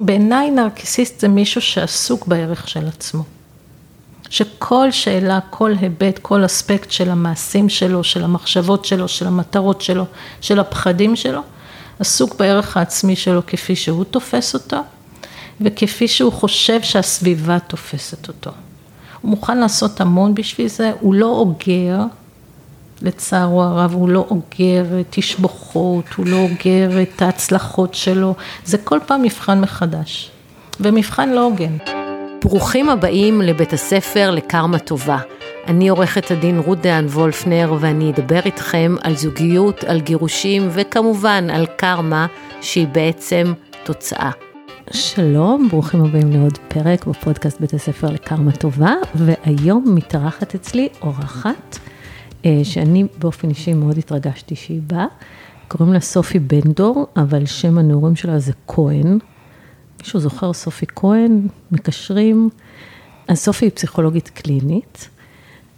בעיניי נרקיסיסט זה מישהו שעסוק בערך של עצמו. שכל שאלה, כל היבט, כל אספקט של המעשים שלו, של המחשבות שלו, של המטרות שלו, של הפחדים שלו, עסוק בערך העצמי שלו כפי שהוא תופס אותו, וכפי שהוא חושב שהסביבה תופסת אותו. הוא מוכן לעשות המון בשביל זה, הוא לא אוגר, לצערו הרב, הוא לא אוגר תשבוכות, הוא לא אוגר את ההצלחות שלו, זה כל פעם מבחן מחדש, ומבחן לא הוגן. ברוכים הבאים לבית הספר לקרמה טובה. אני עורכת הדין רות דהן וולפנר ואני אדבר איתכם על זוגיות, על גירושים וכמובן על קרמה שהיא בעצם תוצאה. שלום, ברוכים הבאים לעוד פרק בפודקאסט בית הספר לקרמה טובה, והיום מתארחת אצלי אורחת, שאני באופן אישי מאוד התרגשתי שהיא באה, קוראים לה סופי בן דור, אבל שם הנעורים שלה זה כהן. מישהו זוכר סופי כהן, מקשרים. אז סופי היא פסיכולוגית קלינית,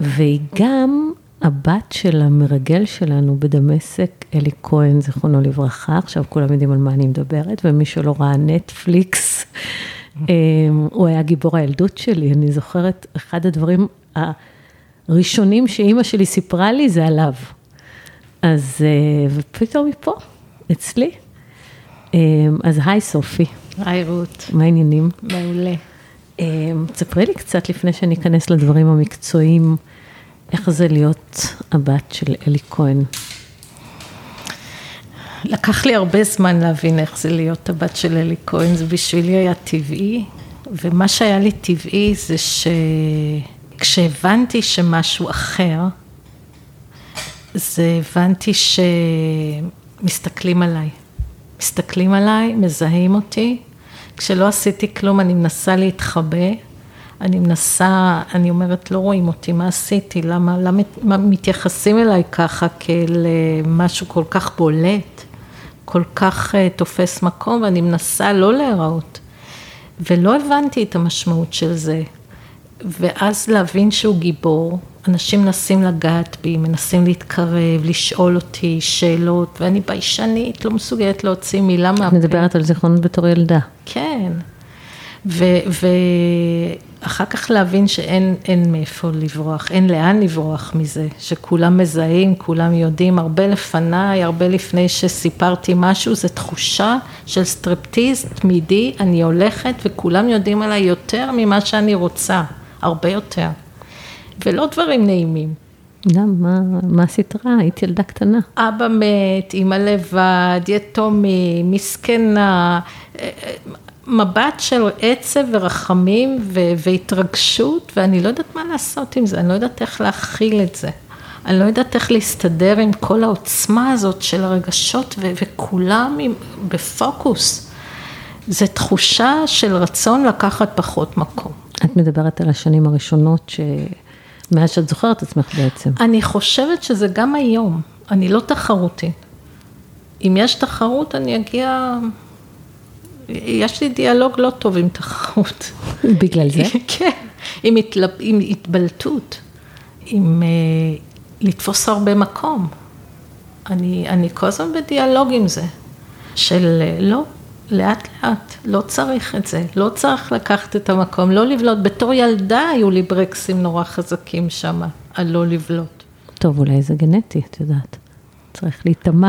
והיא גם הבת של המרגל שלנו בדמשק, אלי כהן, זיכרונו לברכה, עכשיו כולם יודעים על מה אני מדברת, ומי שלא ראה נטפליקס, אמ, הוא היה גיבור הילדות שלי, אני זוכרת, אחד הדברים הראשונים שאימא שלי סיפרה לי זה עליו. אז, אה, ופתאום היא פה, אצלי. אמ, אז היי סופי. היי רות. מה העניינים? מעולה. אמ, תספרי לי קצת לפני שאני אכנס לדברים המקצועיים, איך זה להיות הבת של אלי כהן. לקח לי הרבה זמן להבין איך זה להיות הבת של אלי כהן, זה בשבילי היה טבעי, ומה שהיה לי טבעי זה שכשהבנתי שמשהו אחר, זה הבנתי שמסתכלים עליי. מסתכלים עליי, מזהים אותי, כשלא עשיתי כלום אני מנסה להתחבא, אני מנסה, אני אומרת לא רואים אותי, מה עשיתי, למה, למה מתייחסים אליי ככה כאל משהו כל כך בולט, כל כך uh, תופס מקום? ואני מנסה לא להיראות. ולא הבנתי את המשמעות של זה, ואז להבין שהוא גיבור, אנשים מנסים לגעת בי, מנסים להתקרב, לשאול אותי שאלות, ואני ביישנית, לא מסוגלת להוציא מילה מהפה. את מדברת על זיכרונות בתור ילדה. כן. ואחר כך להבין שאין מאיפה לברוח, אין לאן לברוח מזה, שכולם מזהים, כולם יודעים, הרבה לפניי, הרבה לפני שסיפרתי משהו, זו תחושה של סטרפטיז תמידי, אני הולכת וכולם יודעים עליי יותר ממה שאני רוצה, הרבה יותר. ולא דברים נעימים. גם, מה, רע? היית ילדה קטנה. אבא מת, אימא לבד, יתומים, מסכנה, מבט של עצב ורחמים והתרגשות, ואני לא יודעת מה לעשות עם זה, אני לא יודעת איך להכיל את זה. אני לא יודעת איך להסתדר עם כל העוצמה הזאת של הרגשות, וכולם עם, בפוקוס. זו תחושה של רצון לקחת פחות מקום. את מדברת על השנים הראשונות ש... מאז שאת זוכרת עצמך בעצם. אני חושבת שזה גם היום, אני לא תחרותית. אם יש תחרות, אני אגיע... יש לי דיאלוג לא טוב עם תחרות. בגלל זה? כן, עם, התלב... עם התבלטות, עם uh, לתפוס הרבה מקום. אני, אני כל הזמן בדיאלוג עם זה, של uh, לא, לאט לאט, לא צריך את זה, לא צריך לקחת את המקום, לא לבלוט. בתור ילדה היו לי ברקסים נורא חזקים שם, על לא לבלוט. טוב, אולי זה גנטי, את יודעת. צריך להיטמע.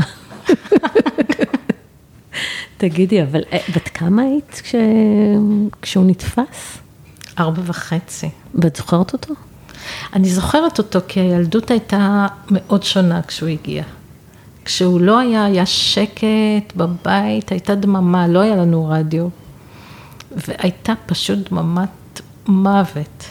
תגידי, אבל אה, בת כמה היית כש... כשהוא נתפס? ארבע וחצי. ואת זוכרת אותו? אני זוכרת אותו כי הילדות הייתה מאוד שונה כשהוא הגיע. כשהוא לא היה, היה שקט בבית, הייתה דממה, לא היה לנו רדיו. והייתה פשוט דממת מוות.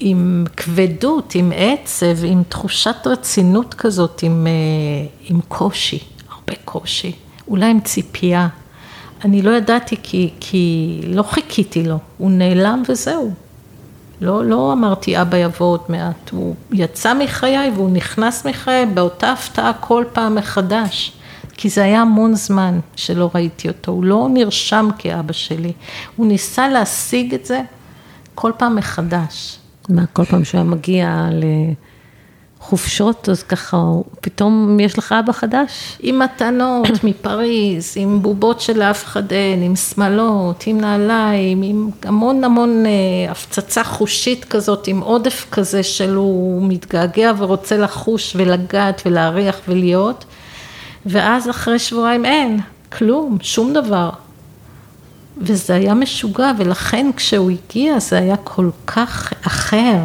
עם כבדות, עם עצב, עם תחושת רצינות כזאת, עם, אה, עם קושי, הרבה קושי. אולי עם ציפייה. אני לא ידעתי כי, כי לא חיכיתי לו, הוא נעלם וזהו. לא, לא אמרתי אבא יבוא עוד מעט, הוא יצא מחיי והוא נכנס מחיי באותה הפתעה כל פעם מחדש. כי זה היה המון זמן שלא ראיתי אותו, הוא לא נרשם כאבא שלי, הוא ניסה להשיג את זה כל פעם מחדש. מה, כל פעם שהוא היה מגיע חופשות, אז ככה פתאום יש לך אבא חדש? עם מתנות מפריז, עם בובות שלאף אחד אין, עם שמלות, עם נעליים, עם המון המון אה, הפצצה חושית כזאת, עם עודף כזה של הוא מתגעגע ורוצה לחוש ולגעת ולהריח ולהיות, ואז אחרי שבועיים אין, כלום, שום דבר. וזה היה משוגע, ולכן כשהוא הגיע זה היה כל כך אחר.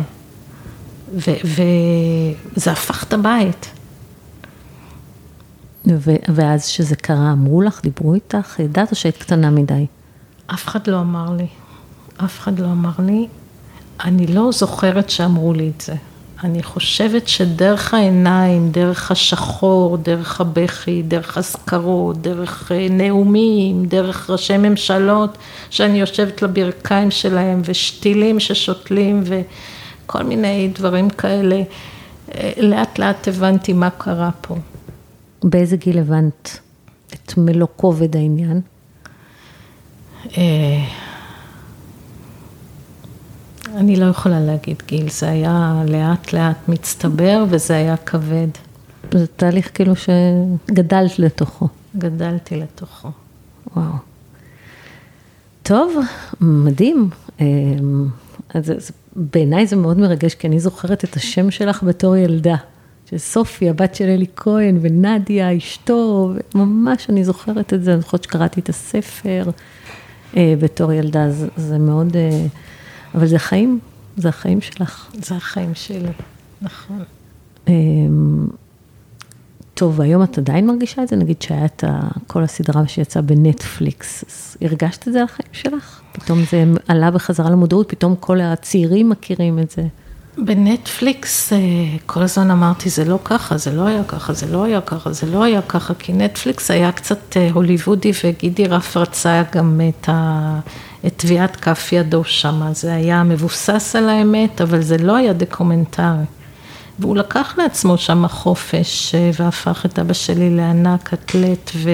וזה הפך את הבית. ואז שזה קרה, אמרו לך, דיברו איתך, ידעת או שהיית קטנה מדי? אף אחד לא אמר לי. אף אחד לא אמר לי. אני לא זוכרת שאמרו לי את זה. אני חושבת שדרך העיניים, דרך השחור, דרך הבכי, דרך אזכרות, דרך אה, נאומים, דרך ראשי ממשלות, שאני יושבת לברכיים שלהם, ושתילים ששותלים, ו... כל מיני דברים כאלה. אה, לאט לאט הבנתי מה קרה פה. באיזה גיל הבנת את מלוא כובד העניין? אה, אני לא יכולה להגיד גיל, זה היה לאט לאט מצטבר וזה היה כבד. זה תהליך כאילו שגדלת לתוכו. גדלתי לתוכו. וואו. טוב, מדהים. אז בעיניי זה מאוד מרגש, כי אני זוכרת את השם שלך בתור ילדה. של סופי, הבת של אלי כהן, ונדיה, אשתו, ממש אני זוכרת את זה, אני זוכרת שקראתי את הספר אה, בתור ילדה, זה, זה מאוד, אה, אבל זה החיים, זה החיים שלך. זה החיים שלי, נכון. אה, טוב, היום את עדיין מרגישה את זה? נגיד שהיה את כל הסדרה שיצאה בנטפליקס, אז הרגשת את זה על החיים שלך? פתאום זה עלה בחזרה למודעות, פתאום כל הצעירים מכירים את זה. בנטפליקס אה, כל הזמן אמרתי, זה לא ככה, זה לא היה ככה, זה לא היה ככה, זה לא היה ככה, כי נטפליקס היה קצת אה, הוליוודי וגידי רף רצה גם את, ה... את טביעת כף ידו שם, זה היה מבוסס על האמת, אבל זה לא היה דוקומנטרי. והוא לקח לעצמו שם חופש אה, והפך את אבא שלי לענק, אתלט ו...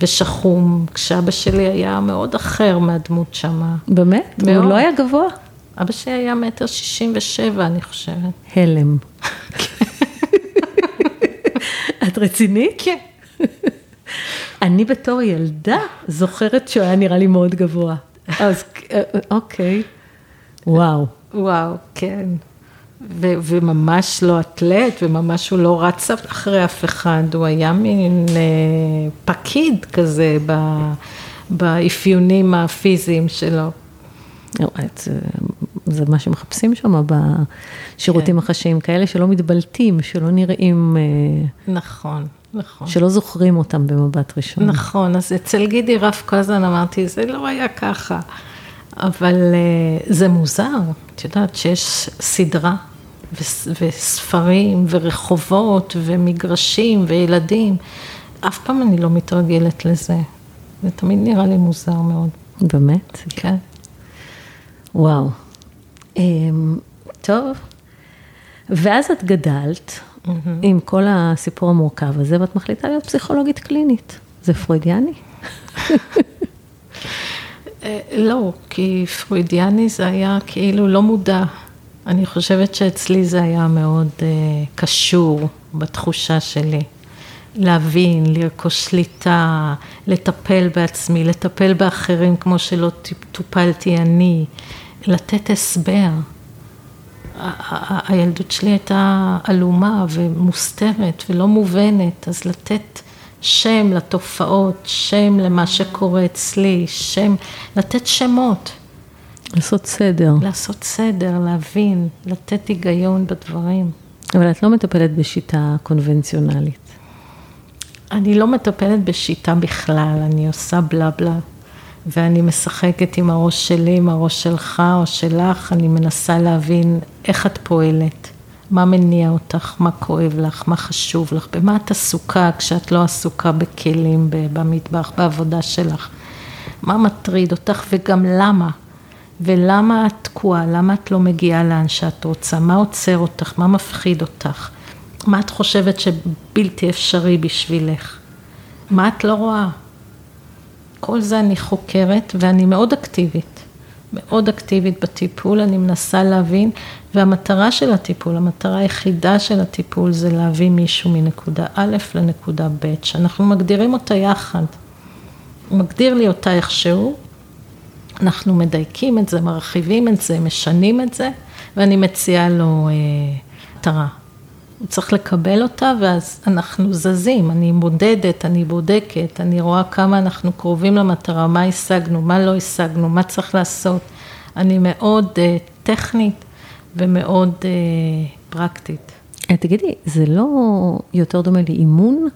ושחום, כשאבא שלי היה מאוד אחר מהדמות שם. באמת? מאוד. הוא לא היה גבוה? אבא שלי היה מטר שישים ושבע, אני חושבת. הלם. את רצינית? כן. אני בתור ילדה זוכרת שהוא היה נראה לי מאוד גבוה. אז אה, אוקיי. וואו. וואו, כן. ו- וממש לא אתלט, וממש הוא לא רץ אחרי אף אחד, הוא היה מין אה, פקיד כזה ב- באפיונים הפיזיים שלו. זה, זה מה שמחפשים שם בשירותים כן. החשאיים, כאלה שלא מתבלטים, שלא נראים... אה, נכון. נכון. שלא זוכרים אותם במבט ראשון. נכון, אז אצל גידי רף כל הזמן אמרתי, זה לא היה ככה. אבל אה, זה מוזר, את יודעת שיש סדרה וספרים ורחובות ומגרשים וילדים. אף פעם אני לא מתרגלת לזה. זה תמיד נראה לי מוזר מאוד. באמת? כן. וואו. אמ, טוב. ואז את גדלת mm-hmm. עם כל הסיפור המורכב הזה, ואת מחליטה להיות פסיכולוגית קלינית. זה פרוידיאני? אה, לא, כי פרוידיאני זה היה כאילו לא מודע. אני חושבת שאצלי זה היה מאוד uh, קשור בתחושה שלי. להבין, לרכוש שליטה, לטפל בעצמי, לטפל באחרים כמו שלא טופלתי אני, לתת הסבר. הילדות שלי הייתה עלומה ומוסתרת ולא מובנת, אז לתת שם לתופעות, שם למה שקורה אצלי, שם, לתת שמות. לעשות סדר. לעשות סדר, להבין, לתת היגיון בדברים. אבל את לא מטפלת בשיטה קונבנציונלית. אני לא מטפלת בשיטה בכלל, אני עושה בלה בלה. ואני משחקת עם הראש שלי, עם הראש שלך או שלך, אני מנסה להבין איך את פועלת, מה מניע אותך, מה כואב לך, מה חשוב לך, במה את עסוקה כשאת לא עסוקה בכלים, במטבח, בעבודה שלך, מה מטריד אותך וגם למה. ולמה את תקועה, למה את לא מגיעה לאן שאת רוצה, מה עוצר אותך, מה מפחיד אותך, מה את חושבת שבלתי אפשרי בשבילך, מה את לא רואה. כל זה אני חוקרת ואני מאוד אקטיבית. מאוד אקטיבית בטיפול, אני מנסה להבין, והמטרה של הטיפול, המטרה היחידה של הטיפול זה להביא מישהו מנקודה א' לנקודה ב', שאנחנו מגדירים אותה יחד. הוא מגדיר לי אותה איכשהו, אנחנו מדייקים את זה, מרחיבים את זה, משנים את זה, ואני מציעה לו אה, מטרה. הוא צריך לקבל אותה ואז אנחנו זזים, אני מודדת, אני בודקת, אני רואה כמה אנחנו קרובים למטרה, מה השגנו, מה לא השגנו, מה צריך לעשות. אני מאוד uh, טכנית ומאוד uh, פרקטית. אה, תגידי, זה לא יותר דומה לאימון?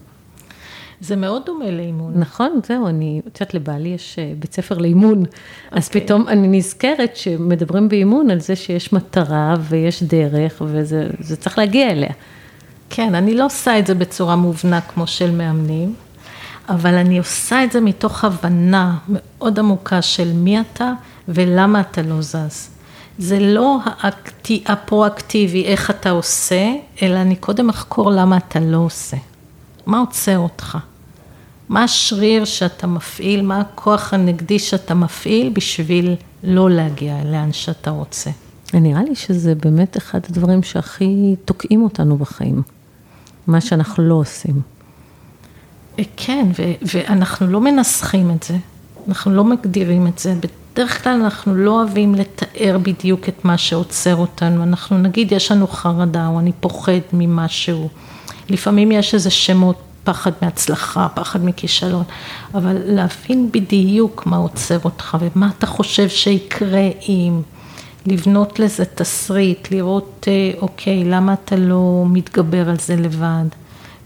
זה מאוד דומה לאימון. נכון, זהו, אני, את יודעת, לבעלי יש בית ספר לאימון, okay. אז אוקיי. פתאום אני נזכרת שמדברים באימון על זה שיש מטרה ויש דרך, וזה צריך להגיע אליה. כן, אני לא עושה את זה בצורה מובנה כמו של מאמנים, אבל אני עושה את זה מתוך הבנה מאוד עמוקה של מי אתה ולמה אתה לא זז. זה לא האקטי, הפרואקטיבי, איך אתה עושה, אלא אני קודם אחקור למה אתה לא עושה. מה עוצר אותך? מה השריר שאתה מפעיל, מה הכוח הנגדי שאתה מפעיל בשביל לא להגיע לאן שאתה רוצה. נראה לי שזה באמת אחד הדברים שהכי תוקעים אותנו בחיים. מה שאנחנו לא עושים. כן, ו- ואנחנו לא מנסחים את זה, אנחנו לא מגדירים את זה. בדרך כלל אנחנו לא אוהבים לתאר בדיוק את מה שעוצר אותנו. אנחנו נגיד, יש לנו חרדה, או אני פוחד ממשהו. לפעמים יש איזה שמות, פחד מהצלחה, פחד מכישלון, אבל להבין בדיוק מה עוצר אותך ומה אתה חושב שיקרה אם... לבנות לזה תסריט, לראות, אה, אוקיי, למה אתה לא מתגבר על זה לבד?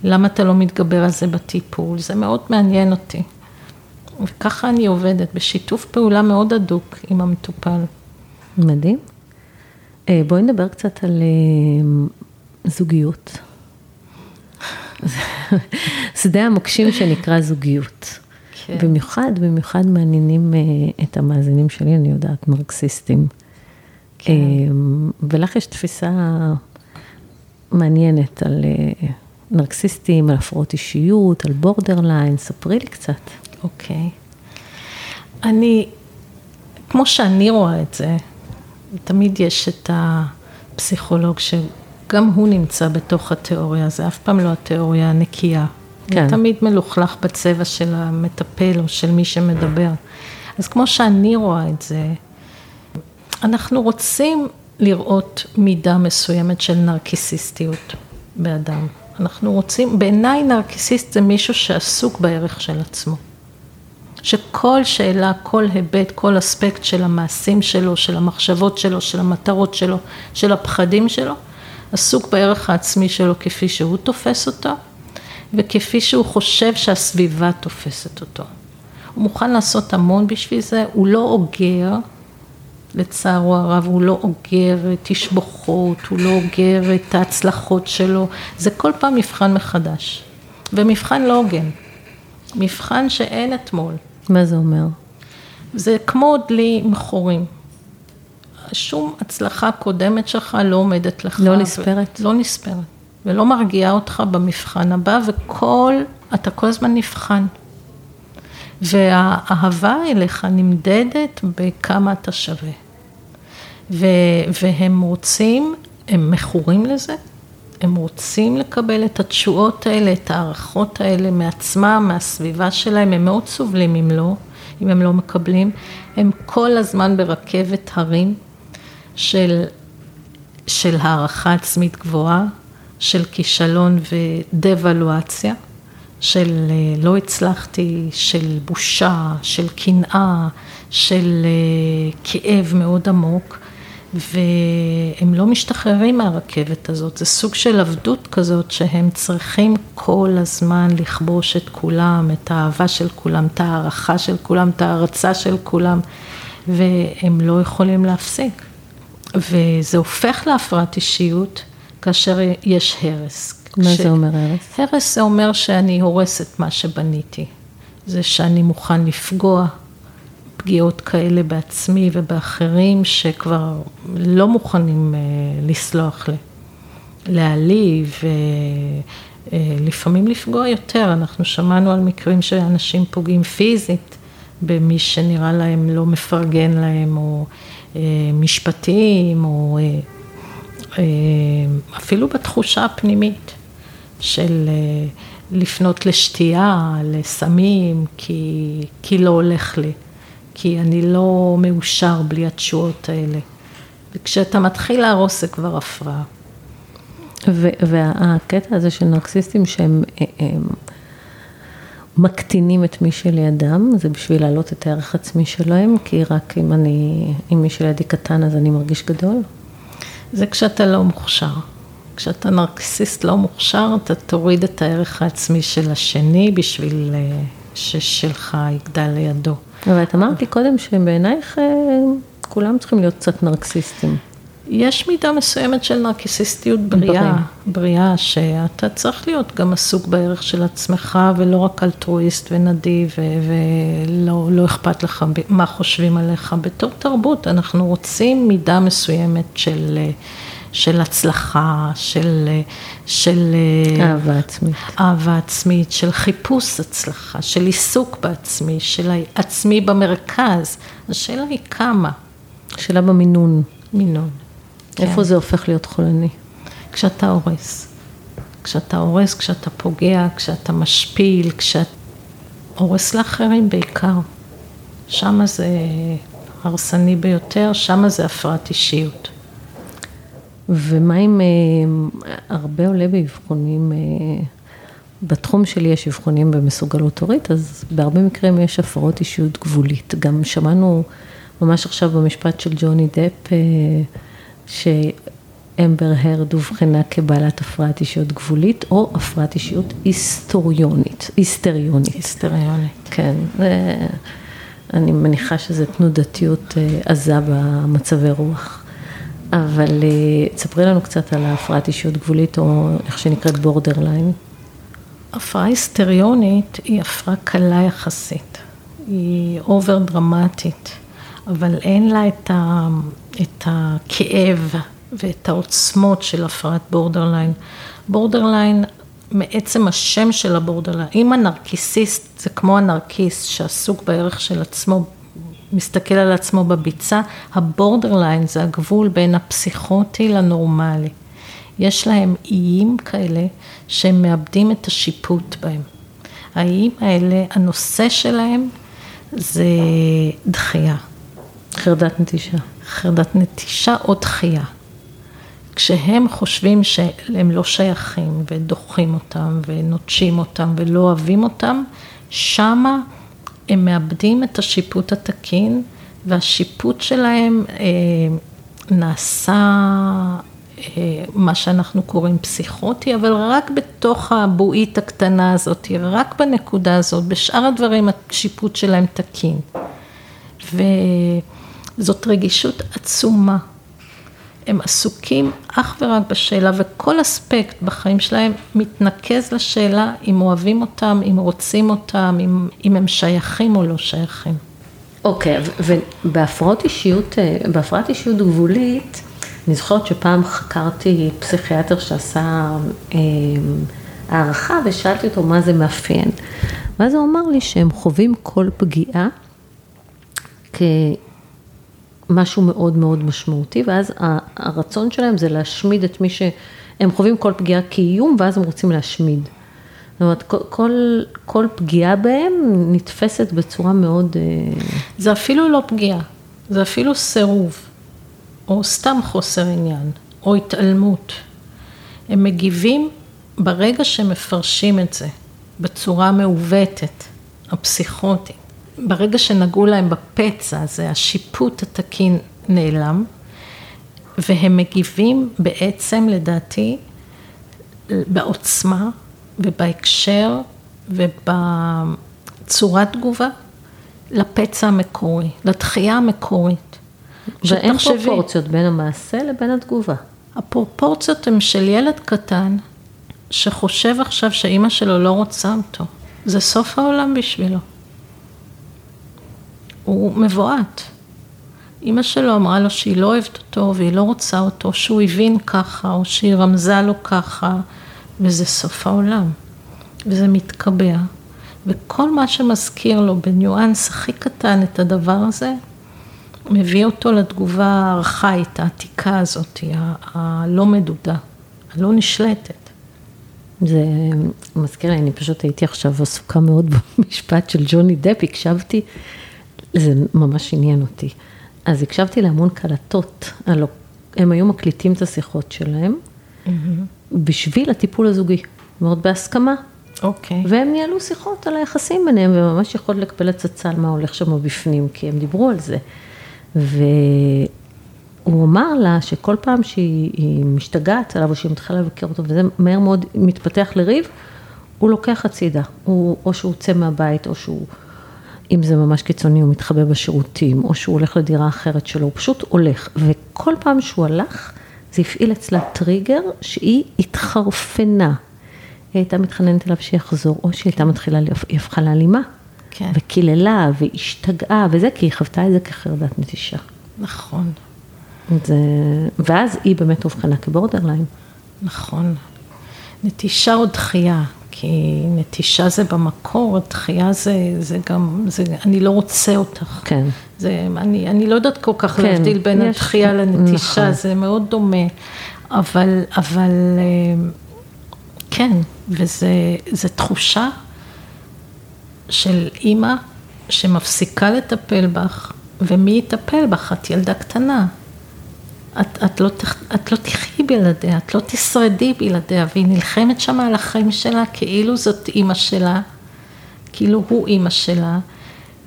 למה אתה לא מתגבר על זה בטיפול? זה מאוד מעניין אותי. וככה אני עובדת, בשיתוף פעולה מאוד הדוק עם המטופל. מדהים. אה, בואי נדבר קצת על אה, זוגיות. שדה המוקשים שנקרא זוגיות. כן. במיוחד, במיוחד מעניינים את המאזינים שלי, אני יודעת, מרקסיסטים. כן. אמ, ולך יש תפיסה מעניינת על אה, נרקסיסטים, על הפרעות אישיות, על בורדרליין, ספרי לי קצת. אוקיי. אני, כמו שאני רואה את זה, תמיד יש את הפסיכולוג שגם הוא נמצא בתוך התיאוריה, זה אף פעם לא התיאוריה הנקייה. כן. הוא תמיד מלוכלך בצבע של המטפל או של מי שמדבר. אז כמו שאני רואה את זה, אנחנו רוצים לראות מידה מסוימת של נרקיסיסטיות באדם. אנחנו רוצים, בעיניי נרקיסיסט זה מישהו שעסוק בערך של עצמו. שכל שאלה, כל היבט, כל אספקט של המעשים שלו, של המחשבות שלו, של המטרות שלו, של הפחדים שלו, עסוק בערך העצמי שלו כפי שהוא תופס אותו, וכפי שהוא חושב שהסביבה תופסת אותו. הוא מוכן לעשות המון בשביל זה, הוא לא אוגר, לצערו הרב, הוא לא אוגר תשבוכות, הוא לא אוגר את ההצלחות שלו, זה כל פעם מבחן מחדש. ומבחן לא הוגן, מבחן שאין אתמול. מה זה אומר? זה כמו דלי מכורים. שום הצלחה קודמת שלך לא עומדת לך. לא נספרת? לא נספרת. ולא מרגיעה אותך במבחן הבא, וכל, אתה כל הזמן נבחן. והאהבה אליך נמדדת בכמה אתה שווה. ו, והם רוצים, הם מכורים לזה, הם רוצים לקבל את התשואות האלה, את ההערכות האלה מעצמם, מהסביבה שלהם, הם מאוד סובלים אם לא, אם הם לא מקבלים. הם כל הזמן ברכבת הרים של, של הערכה עצמית גבוהה, של כישלון ודה-ולואציה. של אה, לא הצלחתי, של בושה, של קנאה, של אה, כאב מאוד עמוק, והם לא משתחררים מהרכבת הזאת, זה סוג של עבדות כזאת שהם צריכים כל הזמן לכבוש את כולם, את האהבה של כולם, את ההערכה של כולם, את ההערצה של כולם, והם לא יכולים להפסיק. וזה הופך להפרעת אישיות כאשר יש הרס. מה ש... זה אומר הרס? הרס זה אומר שאני הורסת מה שבניתי. זה שאני מוכן לפגוע פגיעות כאלה בעצמי ובאחרים שכבר לא מוכנים אה, לסלוח לי. להעליב, ולפעמים אה, לפגוע יותר. אנחנו שמענו על מקרים שאנשים פוגעים פיזית במי שנראה להם לא מפרגן להם, או אה, משפטים, או אה, אה, אפילו בתחושה הפנימית של אה, לפנות לשתייה, לסמים, כי, כי לא הולך לי, כי אני לא מאושר בלי התשואות האלה. וכשאתה מתחיל להרוס זה כבר הפרעה. והקטע הזה של נרקסיסטים שהם הם, הם מקטינים את מי שלידם, זה בשביל להעלות את הערך עצמי שלהם, כי רק אם אני, אם מי שלידי קטן אז אני מרגיש גדול. זה כשאתה לא מוכשר. כשאתה נרקסיסט לא מוכשר, אתה תוריד את הערך העצמי של השני בשביל אה, ששלך יגדל לידו. אבל את אמרת לי קודם שבעינייך אה, כולם צריכים להיות קצת נרקסיסטים. יש מידה מסוימת של נרקיסיסטיות בריאה, בריאה, שאתה צריך להיות גם עסוק בערך של עצמך ולא רק אלטרואיסט ונדיב ולא לא אכפת לך מה חושבים עליך. בתור תרבות אנחנו רוצים מידה מסוימת של, של הצלחה, של, של אהבה עצמית. אהבה עצמית, של חיפוש הצלחה, של עיסוק בעצמי, של עצמי במרכז. השאלה היא כמה. שאלה במינון. מינון. איפה כן. זה הופך להיות חולני? כשאתה הורס. כשאתה הורס, כשאתה פוגע, כשאתה משפיל, כשאתה הורס לאחרים בעיקר. שמה זה הרסני ביותר, שמה זה הפרעת אישיות. ומה אם אה, הרבה עולה באבחונים, אה, בתחום שלי יש אבחונים במסוגלות הורית, אז בהרבה מקרים יש הפרעות אישיות גבולית. גם שמענו ממש עכשיו במשפט של ג'וני דפ, אה, שאמבר הרד אובחנה כבעלת הפרעת אישיות גבולית, או הפרעת אישיות היסטוריונית, היסטריונית. היסטריונית. כן, אני מניחה שזו תנודתיות אה, עזה במצבי רוח. אבל אה, תספרי לנו קצת על ההפרעת אישיות גבולית, או איך שנקראת בורדרליין. הפרעה היסטריונית היא הפרעה קלה יחסית, היא over דרמטית. אבל אין לה את, ה, את הכאב ואת העוצמות של הפרעת borderline. borderline, מעצם השם של ה borderline, אם הנרקיסיסט זה כמו הנרקיסט שעסוק בערך של עצמו, מסתכל על עצמו בביצה, ה borderline זה הגבול בין הפסיכוטי לנורמלי. יש להם איים כאלה שהם מאבדים את השיפוט בהם. האיים האלה, הנושא שלהם זה דחייה. חרדת נטישה. חרדת נטישה או דחייה. כשהם חושבים שהם לא שייכים ודוחים אותם ונוטשים אותם ולא אוהבים אותם, שמה הם מאבדים את השיפוט התקין והשיפוט שלהם אה, נעשה אה, מה שאנחנו קוראים פסיכוטי, אבל רק בתוך הבועית הקטנה הזאת, רק בנקודה הזאת, בשאר הדברים השיפוט שלהם תקין. ו... זאת רגישות עצומה. הם עסוקים אך ורק בשאלה, וכל אספקט בחיים שלהם מתנקז לשאלה אם אוהבים אותם, אם רוצים אותם, אם, אם הם שייכים או לא שייכים. אוקיי, okay, ובהפרעות אישיות, אה, בהפרעת אישיות גבולית, אני זוכרת שפעם חקרתי פסיכיאטר שעשה אה, הערכה ושאלתי אותו מה זה מאפיין. ואז הוא אמר לי שהם חווים כל פגיעה כ... משהו מאוד מאוד משמעותי, ואז הרצון שלהם זה להשמיד את מי שהם חווים כל פגיעה כאיום, ואז הם רוצים להשמיד. זאת אומרת, כל, כל, פגיעה בהם נתפסת בצורה מאוד... אה, זה אפילו לא פגיעה, זה אפילו סירוב, או סתם חוסר עניין, או התעלמות. הם מגיבים ברגע שמפרשים את זה בצורה מעוותת, הפסיכוטית. ברגע שנגעו להם בפצע הזה, השיפוט התקין נעלם, והם מגיבים בעצם, לדעתי, בעוצמה ובהקשר ובצורת תגובה לפצע המקורי, לתחייה המקורית. ואין שתחשבי, פרופורציות בין המעשה לבין התגובה. הפרופורציות הן של ילד קטן שחושב עכשיו שאימא שלו לא רוצה אותו. זה סוף העולם בשבילו. הוא מבועת. אימא שלו אמרה לו שהיא לא אוהבת אותו והיא לא רוצה אותו, שהוא הבין ככה, או שהיא רמזה לו ככה, וזה סוף העולם. וזה מתקבע, וכל מה שמזכיר לו בניואנס הכי קטן את הדבר הזה, מביא אותו לתגובה הארכאית, העתיקה הזאת, הלא מדודה, הלא נשלטת. זה מזכיר לי, אני פשוט הייתי עכשיו עסוקה מאוד במשפט של ג'וני דפ, הקשבתי, זה ממש עניין אותי. אז הקשבתי להמון קלטות, הלא, הם היו מקליטים את השיחות שלהם, mm-hmm. בשביל הטיפול הזוגי, מאוד בהסכמה. אוקיי. Okay. והם ניהלו שיחות על היחסים ביניהם, וממש יכולת לקבל הצצה על מה הולך שם בפנים, כי הם דיברו על זה. והוא אמר לה שכל פעם שהיא משתגעת עליו, או שהיא מתחילה לבקר אותו, וזה מהר מאוד מתפתח לריב, הוא לוקח הצידה. הוא, או שהוא יוצא מהבית, או שהוא, אם זה ממש קיצוני, הוא מתחבא בשירותים, או שהוא הולך לדירה אחרת שלו, הוא פשוט הולך. וכל פעם שהוא הלך, זה הפעיל אצלה טריגר שהיא התחרפנה. היא הייתה מתחננת אליו שיחזור, או שהיא הייתה מתחילה, היא הפכה לאלימה. כן. וקיללה והשתגעה וזה, כי היא חוותה את זה כחרדת נטישה. נכון. זה... ואז היא באמת אובחנה כבורדרליין. נכון. נטישה או דחייה, כי נטישה זה במקור, דחייה זה, זה גם, זה, אני לא רוצה אותך. כן. זה, אני, אני לא יודעת כל כך כן, להבדיל בין יש, הדחייה לנטישה, נכון. זה מאוד דומה, אבל, אבל אה, כן, וזו תחושה של אימא שמפסיקה לטפל בך, ומי יטפל בך? את ילדה קטנה. את, את, לא, את לא תחי בלעדיה, את לא תשרדי בלעדיה, והיא נלחמת שם על החיים שלה כאילו זאת אימא שלה, כאילו הוא אימא שלה,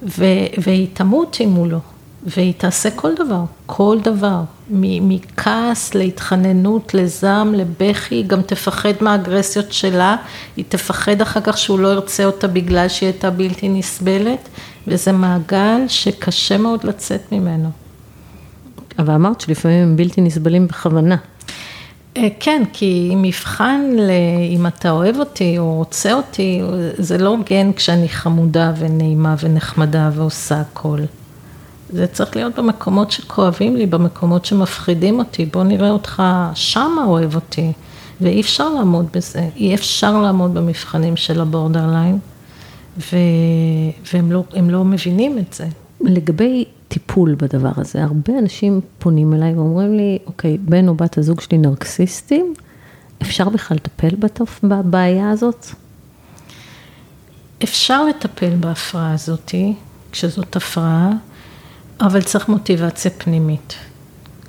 ו, והיא תמות אם הוא לא. והיא תעשה כל דבר, כל דבר, מכעס להתחננות, לזעם, לבכי, היא גם תפחד מהאגרסיות שלה, היא תפחד אחר כך שהוא לא ירצה אותה בגלל שהיא הייתה בלתי נסבלת, וזה מעגל שקשה מאוד לצאת ממנו. אבל אמרת שלפעמים הם בלתי נסבלים בכוונה. אה, כן, כי מבחן אם אתה אוהב אותי או רוצה אותי, זה לא הוגן כשאני חמודה ונעימה ונחמדה ועושה הכל. זה צריך להיות במקומות שכואבים לי, במקומות שמפחידים אותי, בוא נראה אותך שמה אוהב אותי, ואי אפשר לעמוד בזה, אי אפשר לעמוד במבחנים של הבורדרליין, ו... והם לא, לא מבינים את זה. לגבי טיפול בדבר הזה, הרבה אנשים פונים אליי ואומרים לי, אוקיי, בן או בת הזוג שלי נרקסיסטים, אפשר בכלל לטפל בתוף, בבעיה הזאת? אפשר לטפל בהפרעה הזאתי, כשזאת הפרעה. אבל צריך מוטיבציה פנימית.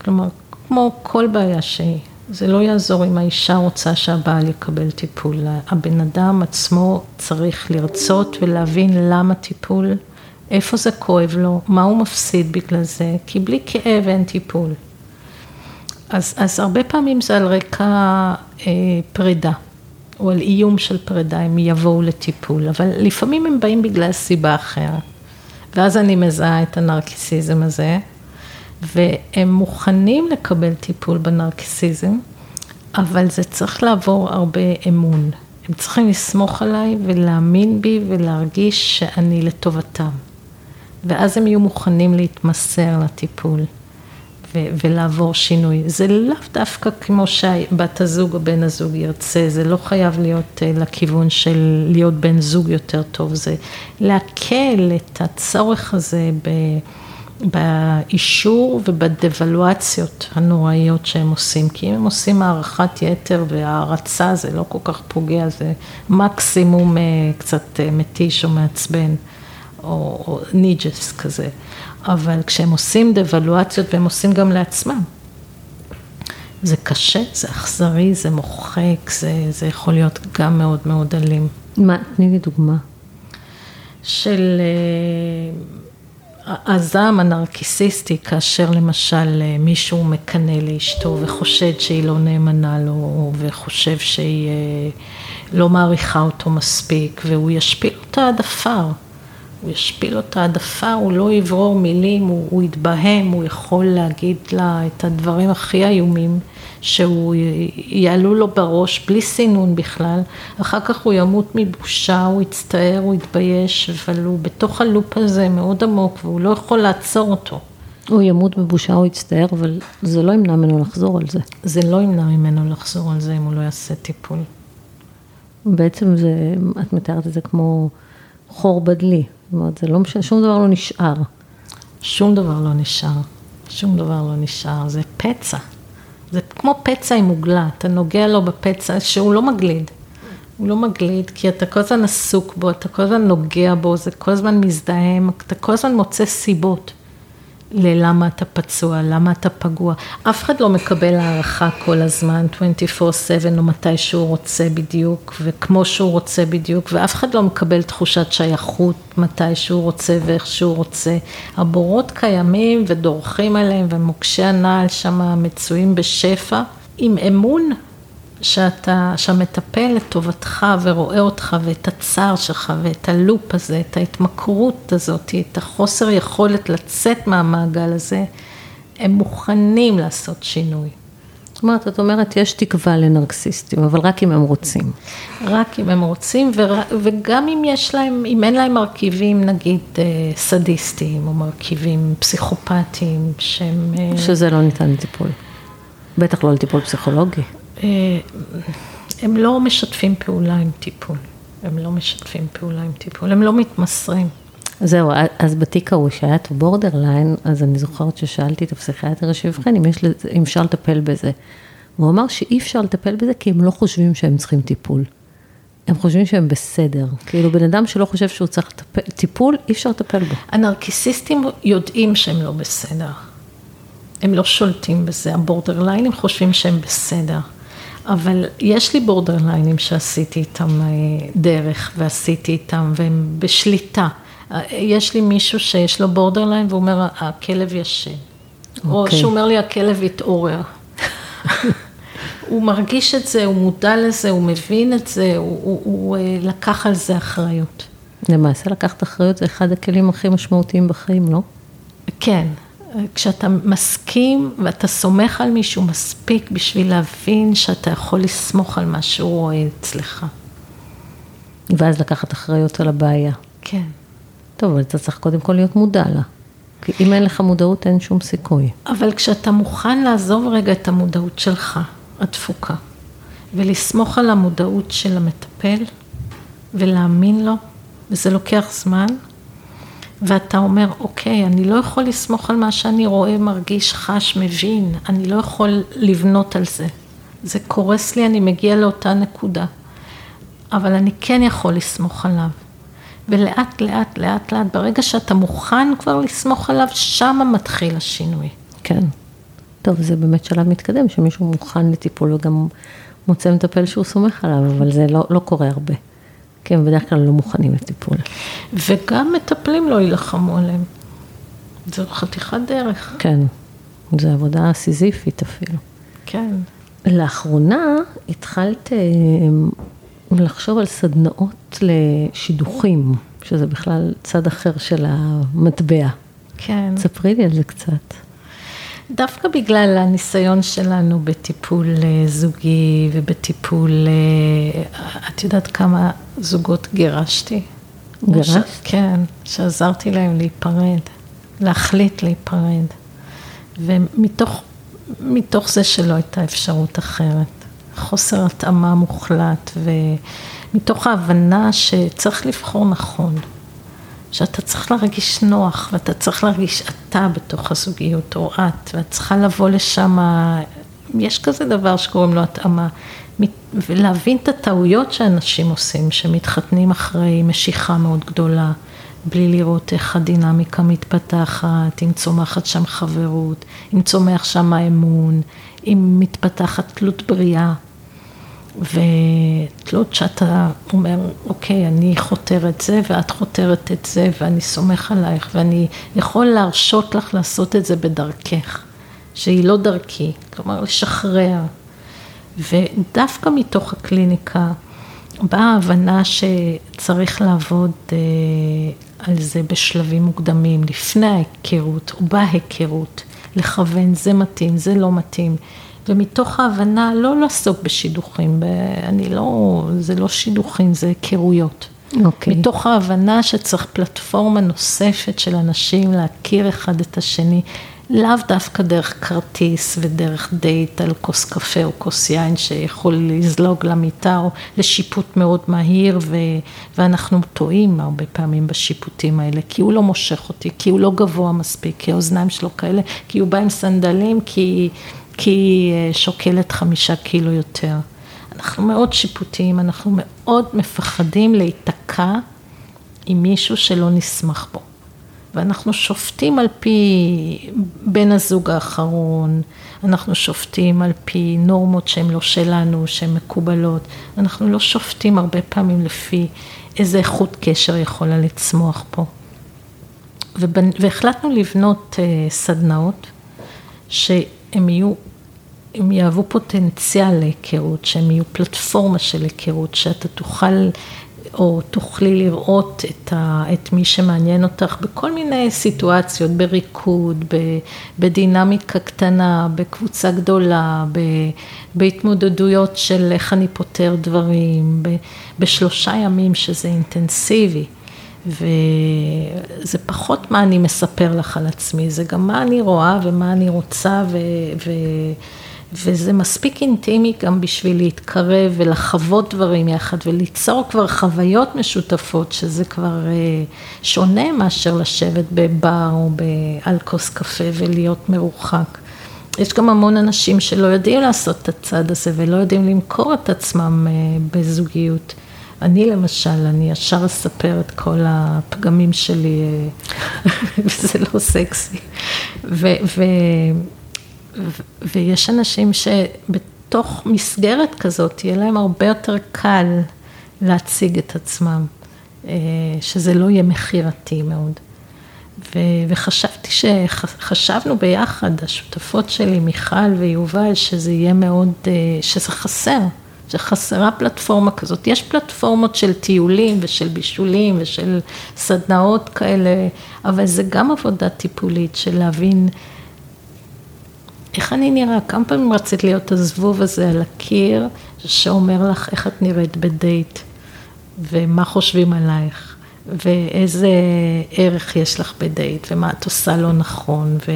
כלומר, כמו כל בעיה שהיא, זה לא יעזור אם האישה רוצה שהבעל יקבל טיפול. הבן אדם עצמו צריך לרצות ולהבין למה טיפול, איפה זה כואב לו, מה הוא מפסיד בגלל זה, כי בלי כאב אין טיפול. אז, אז הרבה פעמים זה על רקע אה, פרידה, או על איום של פרידה, הם יבואו לטיפול, אבל לפעמים הם באים בגלל סיבה אחרת. ואז אני מזהה את הנרקיסיזם הזה, והם מוכנים לקבל טיפול בנרקיסיזם, אבל זה צריך לעבור הרבה אמון. הם צריכים לסמוך עליי ולהאמין בי ולהרגיש שאני לטובתם. ואז הם יהיו מוכנים להתמסר לטיפול. ו- ולעבור שינוי. זה לאו דווקא כמו שבת הזוג או בן הזוג ירצה, זה לא חייב להיות uh, לכיוון של להיות בן זוג יותר טוב, זה להקל את הצורך הזה ב... באישור ובדבלואציות הנוראיות שהם עושים, כי אם הם עושים הערכת יתר והערצה זה לא כל כך פוגע, זה מקסימום uh, קצת uh, מתיש או מעצבן, או, או ניג'ס כזה. אבל כשהם עושים דוולואציות והם עושים גם לעצמם, זה קשה, זה אכזרי, זה מוחק, זה, זה יכול להיות גם מאוד מאוד אלים. מה, תני לי דוגמה. של uh, הזעם הנרקיסיסטי, כאשר למשל uh, מישהו מקנא לאשתו וחושד שהיא לא נאמנה לו, וחושב שהיא uh, לא מעריכה אותו מספיק, והוא ישפיל אותה עד עפר. הוא ישפיל אותה עד עפר, הוא לא יברור מילים, הוא, הוא יתבהם, הוא יכול להגיד לה את הדברים הכי איומים שהוא יעלו לו בראש בלי סינון בכלל, אחר כך הוא ימות מבושה, הוא יצטער, הוא יתבייש, אבל הוא בתוך הלופ הזה מאוד עמוק והוא לא יכול לעצור אותו. הוא ימות בבושה, הוא יצטער, אבל זה לא ימנע ממנו לחזור על זה. זה לא ימנע ממנו לחזור על זה אם הוא לא יעשה טיפול. בעצם זה, את מתארת את זה כמו חור בדלי. זאת אומרת, זה לא משנה, שום דבר לא נשאר. שום דבר לא נשאר, שום דבר לא נשאר, זה פצע. זה כמו פצע עם עוגלה, אתה נוגע לו בפצע שהוא לא מגליד. הוא לא מגליד, כי אתה כל הזמן עסוק בו, אתה כל הזמן נוגע בו, זה כל הזמן מזדהם, אתה כל הזמן מוצא סיבות. ללמה אתה פצוע, למה אתה פגוע. אף אחד לא מקבל הערכה כל הזמן, 24/7 או מתי שהוא רוצה בדיוק, וכמו שהוא רוצה בדיוק, ואף אחד לא מקבל תחושת שייכות מתי שהוא רוצה ואיך שהוא רוצה. הבורות קיימים ודורכים עליהם, ומוקשי הנעל שם מצויים בשפע, עם אמון שאתה, שהמטפל לטובתך ורואה אותך ואת הצער שלך ואת הלופ הזה, את ההתמכרות הזאת, את החוסר יכולת לצאת מהמעגל הזה, הם מוכנים לעשות שינוי. זאת אומרת, את אומרת, יש תקווה לנרקסיסטים, אבל רק אם הם רוצים. רק אם הם רוצים, וגם אם יש להם, אם אין להם מרכיבים, נגיד, אה, סדיסטיים, או מרכיבים פסיכופטיים, שהם... אה, שזה לא ניתן לטיפול. בטח לא לטיפול פסיכולוגי. אה, הם לא משתפים פעולה עם טיפול, הם לא משתפים פעולה עם טיפול, הם לא מתמסרים. זהו, אז בתיק ההוא שהיה את הבורדרליין, אז אני זוכרת ששאלתי את הפסיכיאטר שיבחן אם, אם אפשר לטפל בזה. הוא אמר שאי אפשר לטפל בזה כי הם לא חושבים שהם צריכים טיפול. הם חושבים שהם בסדר. כאילו בן אדם שלא חושב שהוא צריך לטפל, טיפול, אי אפשר לטפל בו. הנרקיסיסטים יודעים שהם לא בסדר. הם לא שולטים בזה, הבורדרליינים חושבים שהם בסדר. אבל יש לי בורדרליינים שעשיתי איתם אה, דרך ועשיתי איתם והם בשליטה. אה, יש לי מישהו שיש לו בורדרליין והוא אומר הכלב ישן. Okay. או אוקיי. שהוא אומר לי הכלב התעורר. הוא מרגיש את זה, הוא מודע לזה, הוא מבין את זה, הוא, הוא, הוא אה, לקח על זה אחריות. למעשה לקחת אחריות זה אחד הכלים הכי משמעותיים בחיים, לא? כן, כשאתה מסכים ואתה סומך על מישהו מספיק בשביל להבין שאתה יכול לסמוך על מה שהוא רואה אצלך. ואז לקחת אחריות על הבעיה. כן. טוב, אבל אתה צריך קודם כל להיות מודע לה. כי אם אין לך מודעות, אין שום סיכוי. אבל כשאתה מוכן לעזוב רגע את המודעות שלך, התפוקה, ולסמוך על המודעות של המטפל, ולהאמין לו, וזה לוקח זמן, ואתה אומר, אוקיי, אני לא יכול לסמוך על מה שאני רואה, מרגיש, חש, מבין, אני לא יכול לבנות על זה. זה קורס לי, אני מגיע לאותה נקודה. אבל אני כן יכול לסמוך עליו. ולאט, לאט, לאט, לאט, ברגע שאתה מוכן כבר לסמוך עליו, שם מתחיל השינוי. כן. טוב, זה באמת שלב מתקדם, שמישהו מוכן לטיפול וגם מוצא מטפל שהוא סומך עליו, אבל זה לא, לא קורה הרבה. כי הם בדרך כלל לא מוכנים לטיפול. וגם מטפלים לא יילחמו עליהם. זו חתיכת דרך. כן, זו עבודה סיזיפית אפילו. כן. לאחרונה התחלת אה, לחשוב על סדנאות לשידוכים, שזה בכלל צד אחר של המטבע. כן. ספרי לי על זה קצת. דווקא בגלל הניסיון שלנו בטיפול אה, זוגי ובטיפול, אה, את יודעת כמה זוגות גירשתי? גירשת? כן, שעזרתי להם להיפרד, להחליט להיפרד. ומתוך מתוך זה שלא הייתה אפשרות אחרת. חוסר התאמה מוחלט, ומתוך ההבנה שצריך לבחור נכון. שאתה צריך להרגיש נוח, ואתה צריך להרגיש אתה בתוך הזוגיות, או את, ואת צריכה לבוא לשם, יש כזה דבר שקוראים לו התאמה, ולהבין את הטעויות שאנשים עושים, שמתחתנים אחרי משיכה מאוד גדולה, בלי לראות איך הדינמיקה מתפתחת, אם צומחת שם חברות, אם צומח שם האמון, אם מתפתחת תלות בריאה. ותלות שאתה אומר, אוקיי, אני חותר את זה ואת חותרת את זה ואני סומך עלייך ואני יכול להרשות לך לעשות את זה בדרכך, שהיא לא דרכי, כלומר לשחרר. ודווקא מתוך הקליניקה באה ההבנה שצריך לעבוד אה, על זה בשלבים מוקדמים, לפני ההיכרות או בהיכרות, לכוון, זה מתאים, זה לא מתאים. ומתוך ההבנה לא לעסוק בשידוכים, אני לא, זה לא שידוכים, זה היכרויות. אוקיי. מתוך ההבנה שצריך פלטפורמה נוספת של אנשים להכיר אחד את השני, לאו דווקא דרך כרטיס ודרך דייט על כוס קפה או כוס יין שיכול לזלוג למיטה או לשיפוט מאוד מהיר ו... ואנחנו טועים הרבה פעמים בשיפוטים האלה, כי הוא לא מושך אותי, כי הוא לא גבוה מספיק, כי האוזניים שלו כאלה, כי הוא בא עם סנדלים, כי, כי היא אה, שוקלת חמישה קילו יותר. אנחנו מאוד שיפוטיים, אנחנו מאוד מפחדים להיתקע עם מישהו שלא נסמך בו. ואנחנו שופטים על פי בן הזוג האחרון, אנחנו שופטים על פי נורמות שהן לא שלנו, שהן מקובלות, אנחנו לא שופטים הרבה פעמים לפי איזה איכות קשר יכולה לצמוח פה. והחלטנו לבנות אה, סדנאות שהם יהיו, הם יהוו פוטנציאל להיכרות, שהם יהיו פלטפורמה של היכרות, שאתה תוכל או תוכלי לראות את, ה, את מי שמעניין אותך בכל מיני סיטואציות, בריקוד, בדינמיקה קטנה, בקבוצה גדולה, בהתמודדויות של איך אני פותר דברים, בשלושה ימים שזה אינטנסיבי. וזה פחות מה אני מספר לך על עצמי, זה גם מה אני רואה ומה אני רוצה ו... ו... וזה מספיק אינטימי גם בשביל להתקרב ולחוות דברים יחד וליצור כבר חוויות משותפות, שזה כבר אה, שונה מאשר לשבת בבר או על כוס קפה ולהיות מרוחק. יש גם המון אנשים שלא יודעים לעשות את הצד הזה ולא יודעים למכור את עצמם אה, בזוגיות. אני למשל, אני ישר אספר את כל הפגמים שלי, אה, וזה לא סקסי. ו- ו- ויש אנשים שבתוך מסגרת כזאת, יהיה להם הרבה יותר קל להציג את עצמם, אה, שזה לא יהיה מכירתי מאוד. וחשבתי שחשבנו ביחד, השותפות שלי, מיכל ויובל, שזה יהיה מאוד, אה, שזה חסר, שחסרה פלטפורמה כזאת. יש פלטפורמות של טיולים ושל בישולים ושל סדנאות כאלה, אבל זה גם עבודה טיפולית של להבין איך אני נראה? כמה פעמים רצית להיות הזבוב הזה על הקיר, שאומר לך איך את נראית בדייט, ומה חושבים עלייך, ואיזה ערך יש לך בדייט, ומה את עושה לא נכון, ו,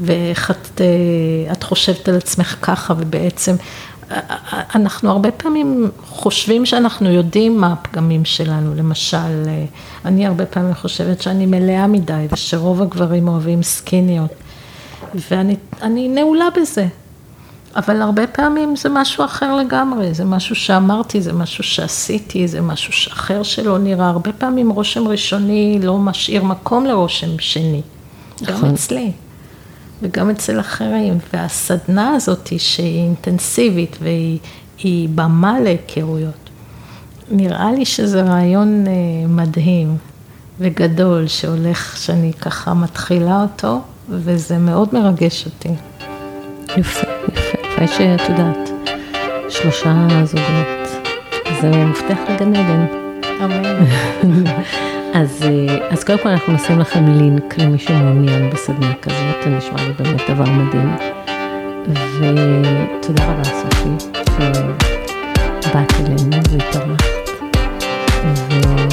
ואיך את, אה, את חושבת על עצמך ככה, ובעצם אנחנו הרבה פעמים חושבים שאנחנו יודעים מה הפגמים שלנו, למשל, אני הרבה פעמים חושבת שאני מלאה מדי, ושרוב הגברים אוהבים סקיניות. ואני נעולה בזה. אבל הרבה פעמים זה משהו אחר לגמרי, זה משהו שאמרתי, זה משהו שעשיתי, זה משהו אחר שלא נראה. הרבה פעמים רושם ראשוני לא משאיר מקום לרושם שני, גם נכון. אצלי וגם אצל אחרים. והסדנה הזאת שהיא אינטנסיבית והיא במה להיכרויות, נראה לי שזה רעיון אה, מדהים וגדול שהולך, שאני ככה מתחילה אותו. וזה מאוד מרגש אותי. יפה, יפה. יפה שאת יודעת, שלושה זוגות, זה מפתח לגן עדן. אמן. אז, אה, אז קודם כל אנחנו נשים לכם לינק למי שמעוניין בסדנה כזאת, זה נשמע לי באמת דבר מדהים. ותודה רבה סופי, שבאת אלינו והתארחת. ו...